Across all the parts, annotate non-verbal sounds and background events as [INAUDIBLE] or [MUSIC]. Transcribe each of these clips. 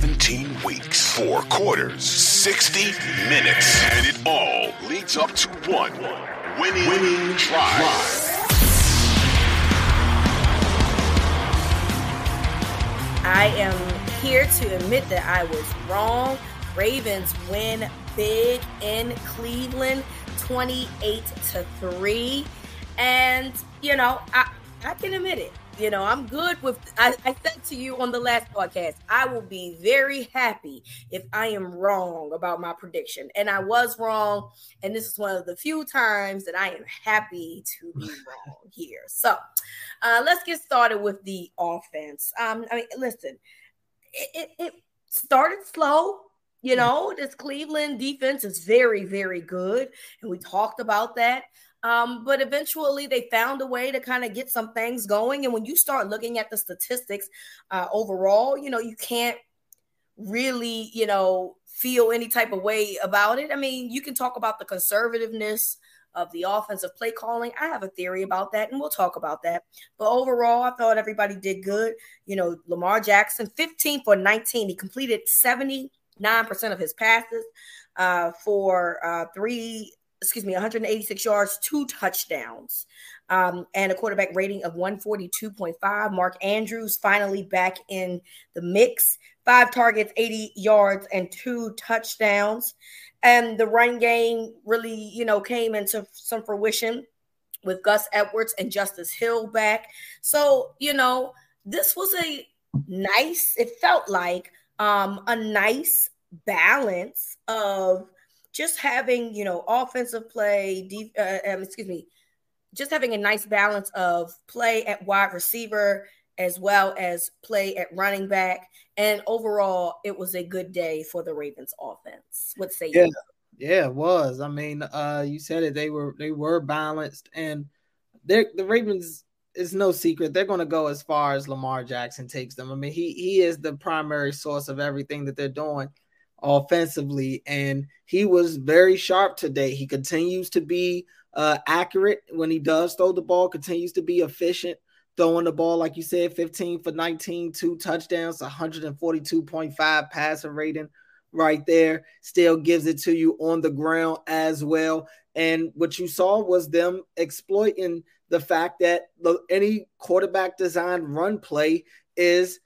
17 weeks, four quarters, 60 minutes, and it all leads up to one winning, winning drive. I am here to admit that I was wrong. Ravens win big in Cleveland, 28 to 3. And, you know, I, I can admit it. You know, I'm good with. I, I, said to you on the last podcast, I will be very happy if I am wrong about my prediction. And I was wrong. And this is one of the few times that I am happy to be [LAUGHS] wrong here. So uh, let's get started with the offense. Um, I mean, listen, it, it, it started slow. You know, this Cleveland defense is very, very good. And we talked about that. Um, but eventually they found a way to kind of get some things going. And when you start looking at the statistics uh, overall, you know, you can't really, you know, feel any type of way about it. I mean, you can talk about the conservativeness of the offensive play calling. I have a theory about that, and we'll talk about that. But overall, I thought everybody did good. You know, Lamar Jackson, 15 for 19. He completed 79% of his passes uh, for uh, three excuse me, 186 yards, two touchdowns, um, and a quarterback rating of 142.5. Mark Andrews finally back in the mix, five targets, 80 yards, and two touchdowns. And the run game really, you know, came into some fruition with Gus Edwards and Justice Hill back. So, you know, this was a nice, it felt like um, a nice balance of just having you know offensive play, uh, um, excuse me, just having a nice balance of play at wide receiver as well as play at running back, and overall, it was a good day for the Ravens offense. What say yeah. you? Yeah, it was. I mean, uh, you said it. They were they were balanced, and the Ravens is no secret they're going to go as far as Lamar Jackson takes them. I mean, he he is the primary source of everything that they're doing offensively, and he was very sharp today. He continues to be uh, accurate when he does throw the ball, continues to be efficient throwing the ball, like you said, 15 for 19, two touchdowns, 142.5 passer rating right there. Still gives it to you on the ground as well. And what you saw was them exploiting the fact that any quarterback designed run play is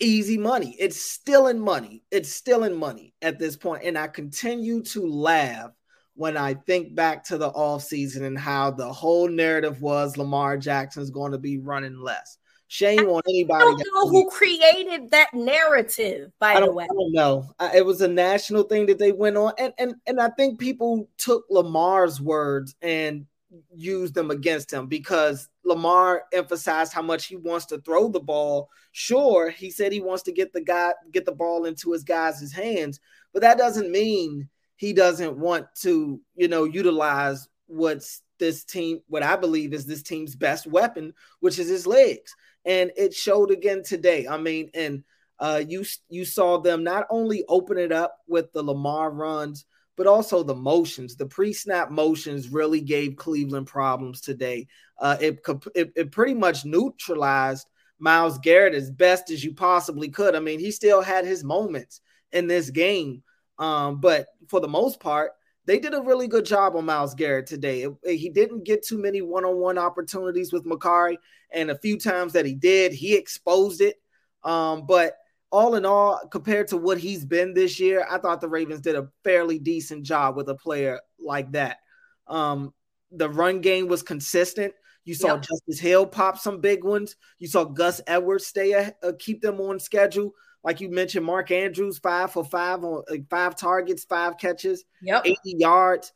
easy money. It's still in money. It's still in money at this point. And I continue to laugh when I think back to the offseason and how the whole narrative was Lamar Jackson's going to be running less. Shame on anybody. I don't know who created that narrative, by the way. I don't know. It was a national thing that they went on. And, and, and I think people took Lamar's words and use them against him because Lamar emphasized how much he wants to throw the ball. Sure, he said he wants to get the guy get the ball into his guys' hands, but that doesn't mean he doesn't want to, you know, utilize what's this team, what I believe is this team's best weapon, which is his legs. And it showed again today. I mean, and uh, you you saw them not only open it up with the Lamar runs, but also the motions. The pre-snap motions really gave Cleveland problems today. Uh, it, it, it pretty much neutralized Myles Garrett as best as you possibly could. I mean, he still had his moments in this game, um, but for the most part, they did a really good job on Myles Garrett today. It, it, he didn't get too many one-on-one opportunities with Mekari, and a few times that he did, he exposed it. Um, but all in all, compared to what he's been this year, I thought the Ravens did a fairly decent job with a player like that. Um, the run game was consistent. You saw yep. Justice Hill pop some big ones. You saw Gus Edwards stay uh, keep them on schedule. Like you mentioned, Mark Andrews five for five on uh, five targets, five catches, yep. 80 yards,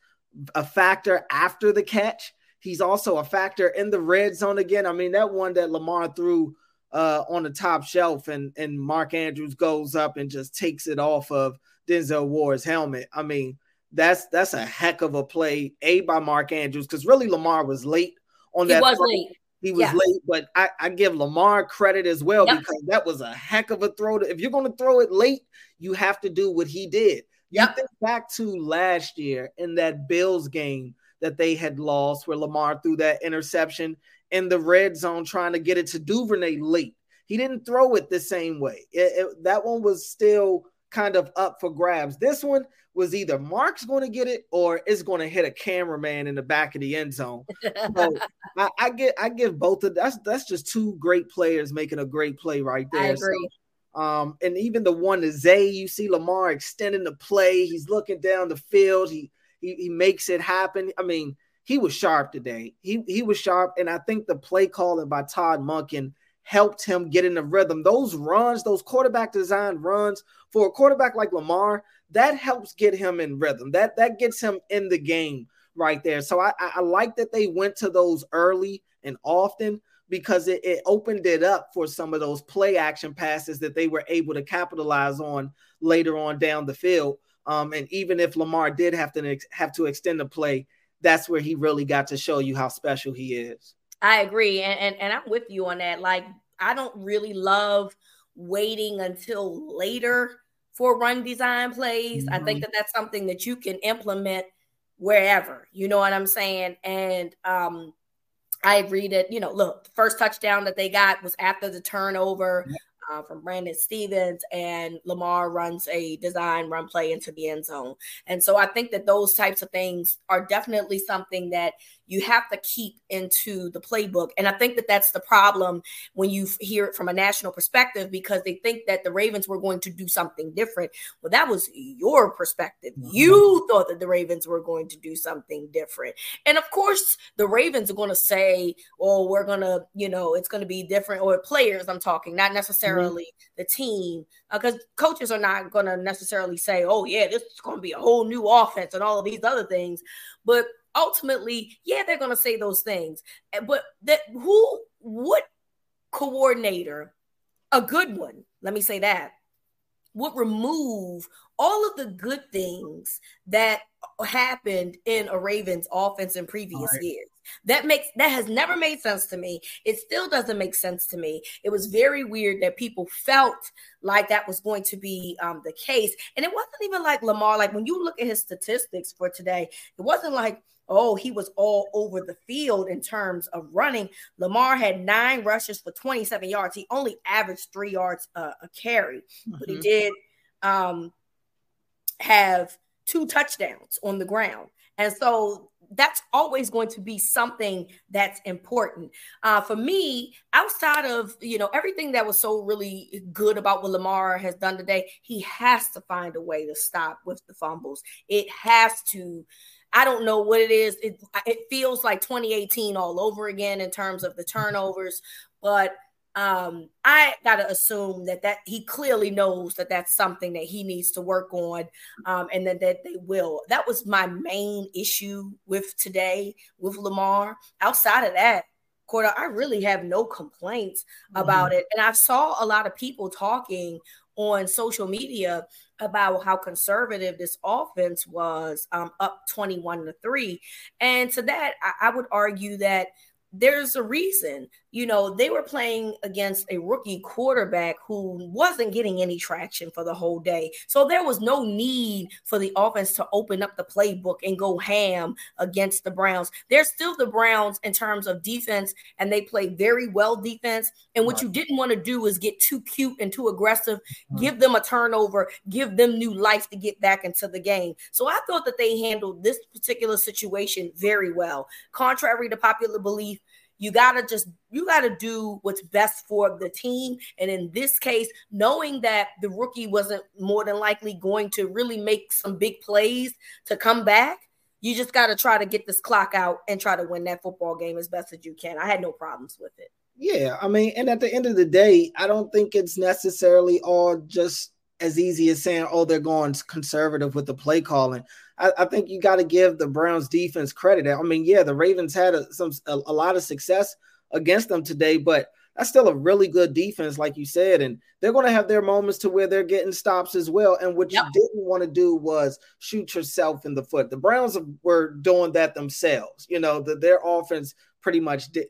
a factor after the catch. He's also a factor in the red zone again. I mean, that one that Lamar threw uh, on the top shelf, and and Mark Andrews goes up and just takes it off of Denzel Ward's helmet. I mean, that's that's a heck of a play, a by Mark Andrews, because really Lamar was late on that. He was late. He was yeah. late, but I, I, give Lamar credit as well yep. because that was a heck of a throw. To, if you're going to throw it late, you have to do what he did. You think back to last year in that Bills game that they had lost, where Lamar threw that interception in the red zone trying to get it to Duvernay late. he didn't throw it the same way. It, it, that one was still kind of up for grabs. This one was either Mark's going to get it or it's going to hit a cameraman in the back of the end zone. So [LAUGHS] I, I, get I give both of that's that's just two great players making a great play right there. I agree. So, um, and even the one to Zay, you see Lamar extending the play. He's looking down the field. He he, he makes it happen. I mean, he was sharp today. He he was sharp, and I think the play calling by Todd Monken helped him get in the rhythm. Those runs, those quarterback design runs for a quarterback like Lamar, that helps get him in rhythm. That that gets him in the game right there. So I, I like that they went to those early and often because it, it opened it up for some of those play action passes that they were able to capitalize on later on down the field. Um, and even if Lamar did have to have to extend the play, that's where he really got to show you how special he is. I agree, and and, and I'm with you on that. Like, I don't really love waiting until later for run design plays. Mm-hmm. I think mm-hmm. that that's something that you can implement wherever. You know what I'm saying? And um, I agree that you know, look, the first touchdown that they got was after the turnover uh, from Brandon Stephens, and Lamar runs a design run play into the end zone. And so I think that those types of things are definitely something that you have to keep into the playbook. And I think that that's the problem when you hear it from a national perspective because they think that the Ravens were going to do something different. Well, that was your perspective. Mm-hmm. You thought that the Ravens were going to do something different. And of course, the Ravens are going to say, oh, we're going to, you know, it's going to be different, or players I'm talking, not necessarily mm-hmm. the team, because uh, coaches are not going to necessarily say, oh, yeah, this is going to be a whole new offense and all of these other things. But ultimately, yeah, they're going to say those things. Eh, but that who, what coordinator, a good one, let me say that, would remove all of the good things that happened in a Ravens offense in previous right. years. That makes that has never made sense to me. It still doesn't make sense to me. It was very weird that people felt like that was going to be um, the case, and it wasn't even like Lamar. Like when you look at his statistics for today, it wasn't like oh, he was all over the field in terms of running. Lamar had nine rushes for 27 yards. He only averaged three yards uh, a carry, mm-hmm. but he mm-hmm. did um, have two touchdowns on the ground. And so that's always going to be something that's important uh, for me outside of you know everything that was so really good about what lamar has done today he has to find a way to stop with the fumbles it has to I don't know what it is. It, it feels like 2018 all over again in terms of the turnovers, but um, I gotta assume that that he clearly knows that that's something that he needs to work on, um, and that that they will. That was my main issue with today with Lamar. Outside of that, Corda, I really have no complaints about mm-hmm. it, and I saw a lot of people talking on social media about how conservative this offense was um, up 21 to 3 and to that I, I would argue that there's a reason you know, they were playing against a rookie quarterback who wasn't getting any traction for the whole day. So there was no need for the offense to open up the playbook and go ham against the Browns. They're still the Browns in terms of defense, and they play very well defense. And what you didn't want to do is get too cute and too aggressive, give them a turnover, give them new life to get back into the game. So I thought that they handled this particular situation very well. Contrary to popular belief, you gotta just you gotta do what's best for the team. And in this case, knowing that the rookie wasn't more than likely going to really make some big plays to come back, you just gotta try to get this clock out and try to win that football game as best as you can. I had no problems with it. Yeah, I mean, and at the end of the day, I don't think it's necessarily all just as easy as saying, oh, they're going conservative with the play calling. I, I think you got to give the Browns defense credit. I mean, yeah, the Ravens had a, some a, a, lot of success against them today, but that's still a really good defense, like you said, and they're going to have their moments to where they're getting stops as well. And what yep. you didn't want to do was shoot yourself in the foot. The Browns were doing that themselves. You know, the, their offense pretty much did,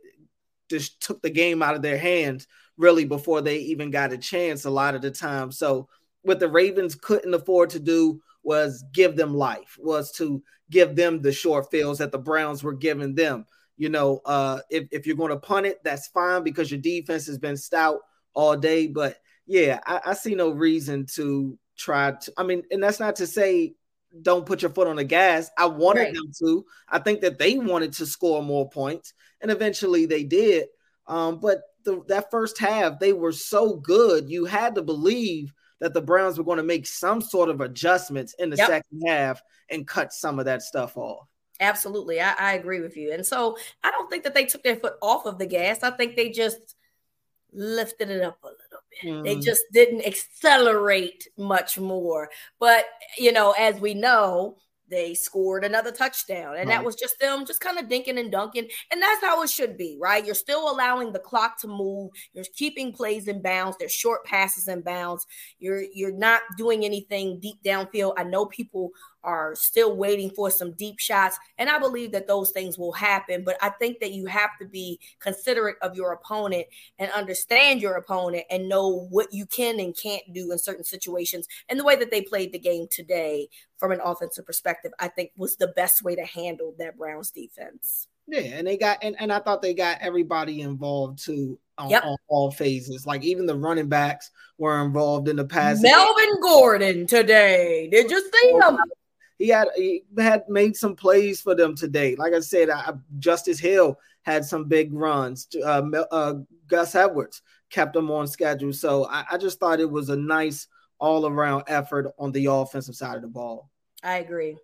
just took the game out of their hands really before they even got a chance a lot of the time. So what the Ravens couldn't afford to do was give them life, was to give them the short fields that the Browns were giving them. You know, uh, if, if you're going to punt it, that's fine because your defense has been stout all day. But yeah, I, I see no reason to try to. I mean, and that's not to say don't put your foot on the gas. I wanted right. them to. I think that they wanted to score more points, and eventually they did. Um, but the, that first half, they were so good. You had to believe that the Browns were going to make some sort of adjustments in the yep. second half and cut some of that stuff off. Absolutely. I, I agree with you. And so I don't think that they took their foot off of the gas. I think they just lifted it up a little bit. Mm. They just didn't accelerate much more. But, you know, as we know, they scored another touchdown. And right. that was just them just kind of dinking and dunking. And that's how it should be, right? You're still allowing the clock to move. You're keeping plays in bounds. There's short passes in bounds. You're you're not doing anything deep downfield. I know people are still waiting for some deep shots. And I believe that those things will happen. But I think that you have to be considerate of your opponent and understand your opponent and know what you can and can't do in certain situations. And the way that they played the game today from an offensive perspective, I think was the best way to handle that Browns defense. Yeah, and they got and, and I thought they got everybody involved too on, yep. on, all phases. Like even the running backs were involved in the pass. Melvin Gordon today. Did you see oh, him? He had he had made some plays for them today. Like I said, I, Justice Hill had some big runs. Uh, uh, Gus Edwards kept them on schedule. So I, I just thought it was a nice all around effort on the offensive side of the ball. I agree.